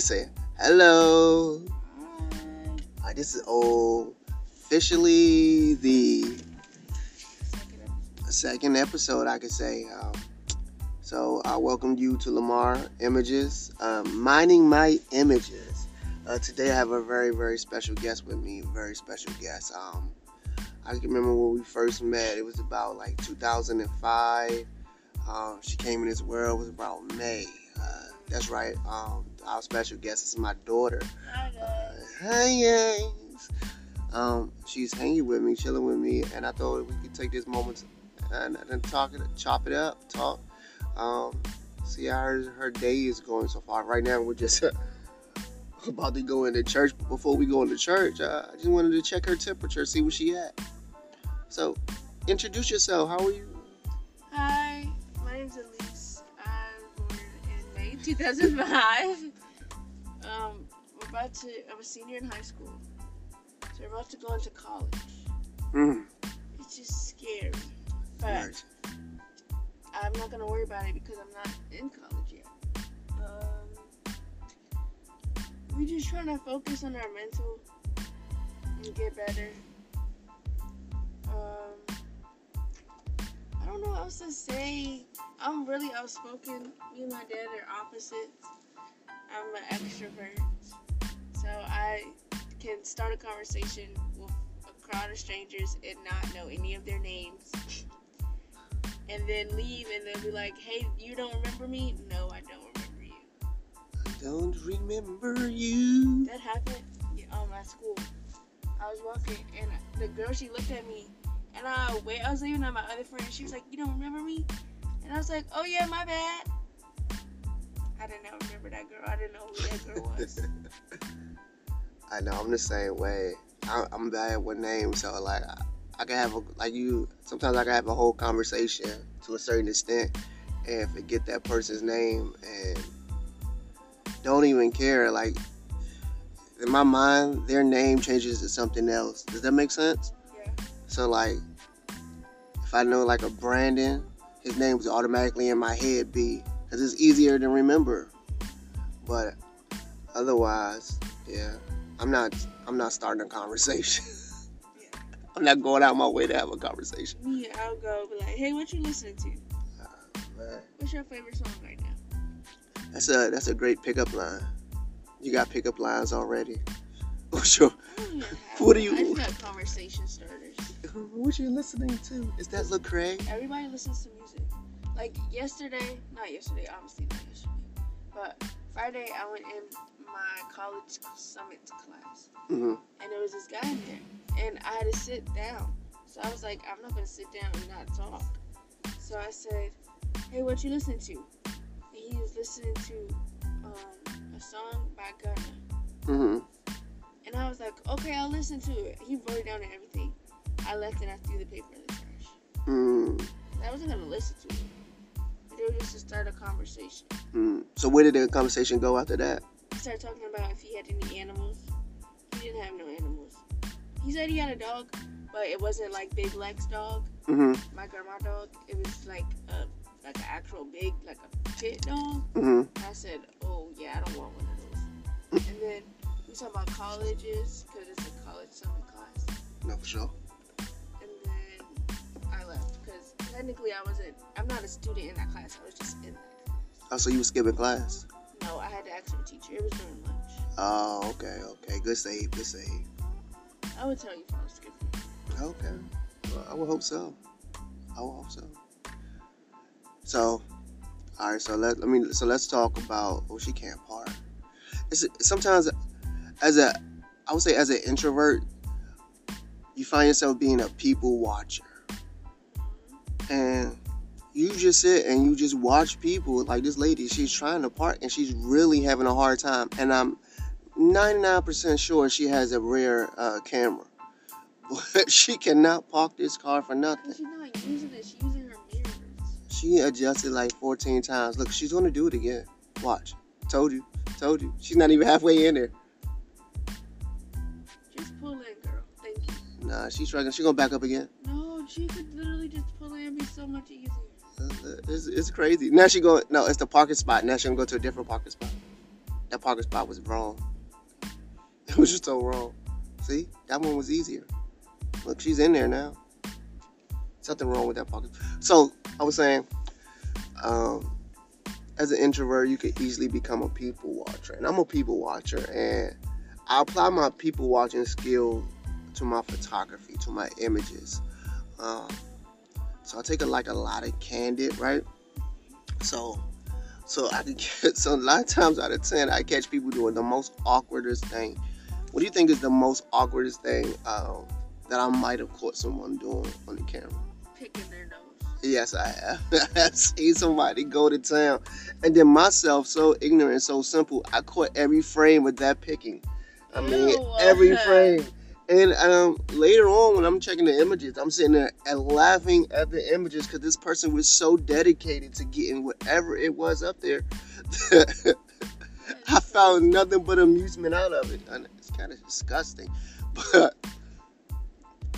say hello. Hi. this is officially the second episode, I could say. Um, so I welcome you to Lamar Images, um, minding my images. Uh, today I have a very, very special guest with me. Very special guest. Um, I can remember when we first met. It was about like 2005. Um, she came in this world. It was about May. Uh, that's right. Um, our special guest is my daughter. Hi guys. Uh, hi. Um, she's hanging with me, chilling with me, and I thought we could take this moment and, and talk it, chop it up, talk. Um, see how her, her day is going so far. Right now, we're just about to go into church. But before we go into church, uh, I just wanted to check her temperature, see where she at. So, introduce yourself. How are you? 2005. um, we're about to. I'm a senior in high school, so we're about to go into college. Mm. It's just scary, but Right. I'm not gonna worry about it because I'm not in college yet. Um, we just trying to focus on our mental and get better. Um, I don't know what else to say. I'm really outspoken. Me and my dad are opposites. I'm an extrovert, so I can start a conversation with a crowd of strangers and not know any of their names and then leave and then be like, hey, you don't remember me? No, I don't remember you. I don't remember you. That happened um, at school. I was walking and the girl, she looked at me and I wait, I was leaving on my other friend. She was like, you don't remember me? And I was like, oh yeah, my bad. I did not know. remember that girl. I didn't know who that girl was. I know I'm the same way. I, I'm bad with names, so like I, I can have a like you. Sometimes I can have a whole conversation to a certain extent and forget that person's name and don't even care. Like in my mind, their name changes to something else. Does that make sense? yeah. So like, if I know like a Brandon, his name was automatically in my head B, because it's easier to remember. But otherwise, yeah, I'm not. I'm not starting a conversation. Yeah. I'm not going out my way to have a conversation. Me, I'll go be like, hey, what you listening to? Uh, Man, What's your favorite song right now? that's a that's a great pickup line. You got pickup lines already. What's your, I don't even have What do you- I just got conversation starters. What you listening to? Is that Lecrae? Everybody listens to music. Like yesterday, not yesterday, obviously not yesterday, but Friday I went in my college summit class, hmm and there was this guy in there, and I had to sit down. So I was like, I'm not gonna sit down and not talk. So I said, Hey, what you listening to? And he was listening to um, a song by Gunna, hmm and I was like, Okay, I'll listen to it. He wrote it down and everything. I left and I threw the paper in the trash. mm I wasn't gonna listen to it. It was just to start a conversation. mm So where did the conversation go after that? He started talking about if he had any animals. He didn't have no animals. He said he had a dog, but it wasn't like Big Lex dog, hmm my grandma dog. It was like a like an actual big like a pit dog. hmm And I said, oh yeah, I don't want one of those. and then we talked about colleges because it's a college summer class. No, for sure. Technically I wasn't. I'm not a student in that class. I was just in that class. Oh, so you were skipping class? No, I had to ask my teacher. It was during lunch. Oh, okay, okay. Good save, good save. I would tell you if I was skipping. Okay. Well, I would hope so. I would hope so. So, all right. So let let me. So let's talk about. Oh, she can't park. It's sometimes as a, I would say as an introvert, you find yourself being a people watcher, and you just sit and you just watch people. Like this lady, she's trying to park and she's really having a hard time. And I'm 99% sure she has a rare uh, camera. But she cannot park this car for nothing. She's not using it. She's using her mirrors. She adjusted like 14 times. Look, she's gonna do it again. Watch. Told you. Told you. She's not even halfway in there. Just pull in, girl. Thank you. Nah, she's struggling. She's gonna back up again. No, she could literally just pull in and be so much easier. It's, it's crazy. Now she going. No, it's the parking spot. Now she gonna go to a different parking spot. that parking spot was wrong. It was just so wrong. See, that one was easier. Look, she's in there now. Something wrong with that parking. So I was saying, um, as an introvert, you could easily become a people watcher, and I'm a people watcher, and I apply my people watching skill to my photography, to my images. Um, so I take a, like a lot of candid, right? So, so I can get so a lot of times out of ten, I catch people doing the most awkwardest thing. What do you think is the most awkwardest thing um, that I might have caught someone doing on the camera? Picking their nose. Yes, I have. I've seen somebody go to town, and then myself, so ignorant, so simple, I caught every frame with that picking. I mean, Ew. every frame. And um, later on, when I'm checking the images, I'm sitting there and laughing at the images because this person was so dedicated to getting whatever it was up there. I found nothing but amusement out of it. And it's kind of disgusting, but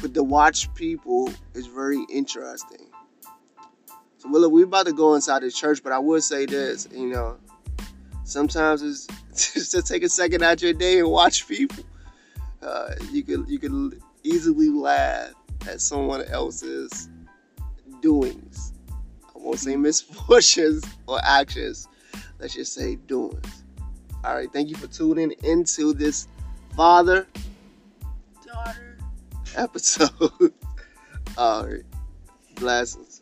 but to watch people is very interesting. So, Willa, we're about to go inside the church, but I would say this, you know, sometimes it's just to take a second out of your day and watch people. Uh, you could you could easily laugh at someone else's doings. I won't say misfortunes or actions. Let's just say doings. All right, thank you for tuning into this father Daughter. episode. All right, blessings.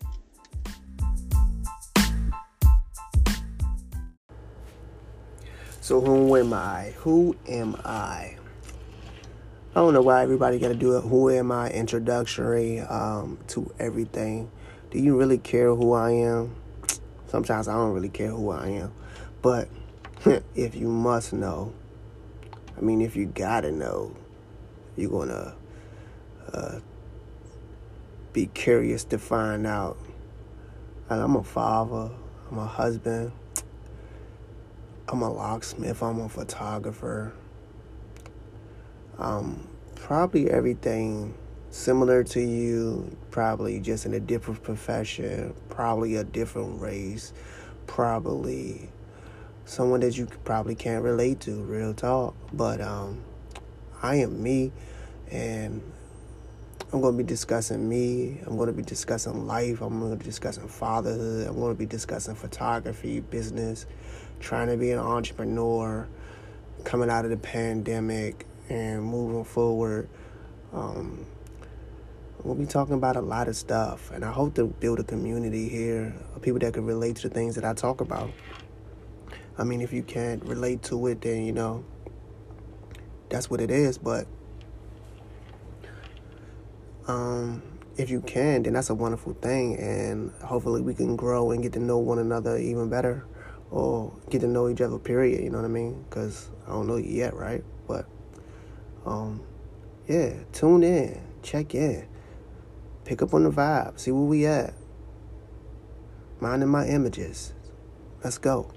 So who am I? Who am I? I don't know why everybody got to do a who am I introductory um, to everything. Do you really care who I am? Sometimes I don't really care who I am. But if you must know, I mean, if you gotta know, you're gonna uh, be curious to find out. And I'm a father, I'm a husband, I'm a locksmith, I'm a photographer. Um, probably everything similar to you, probably just in a different profession, probably a different race, probably someone that you probably can't relate to, real talk. But um, I am me, and I'm going to be discussing me. I'm going to be discussing life. I'm going to be discussing fatherhood. I'm going to be discussing photography, business, trying to be an entrepreneur, coming out of the pandemic and moving forward. Um, we'll be talking about a lot of stuff, and I hope to build a community here of people that can relate to the things that I talk about. I mean, if you can't relate to it, then you know that's what it is. But um, if you can, then that's a wonderful thing, and hopefully we can grow and get to know one another even better, or get to know each other. Period. You know what I mean? Because I don't know you yet, right? But um, yeah, tune in, check in, pick up on the vibe, see where we at. Minding my images. Let's go.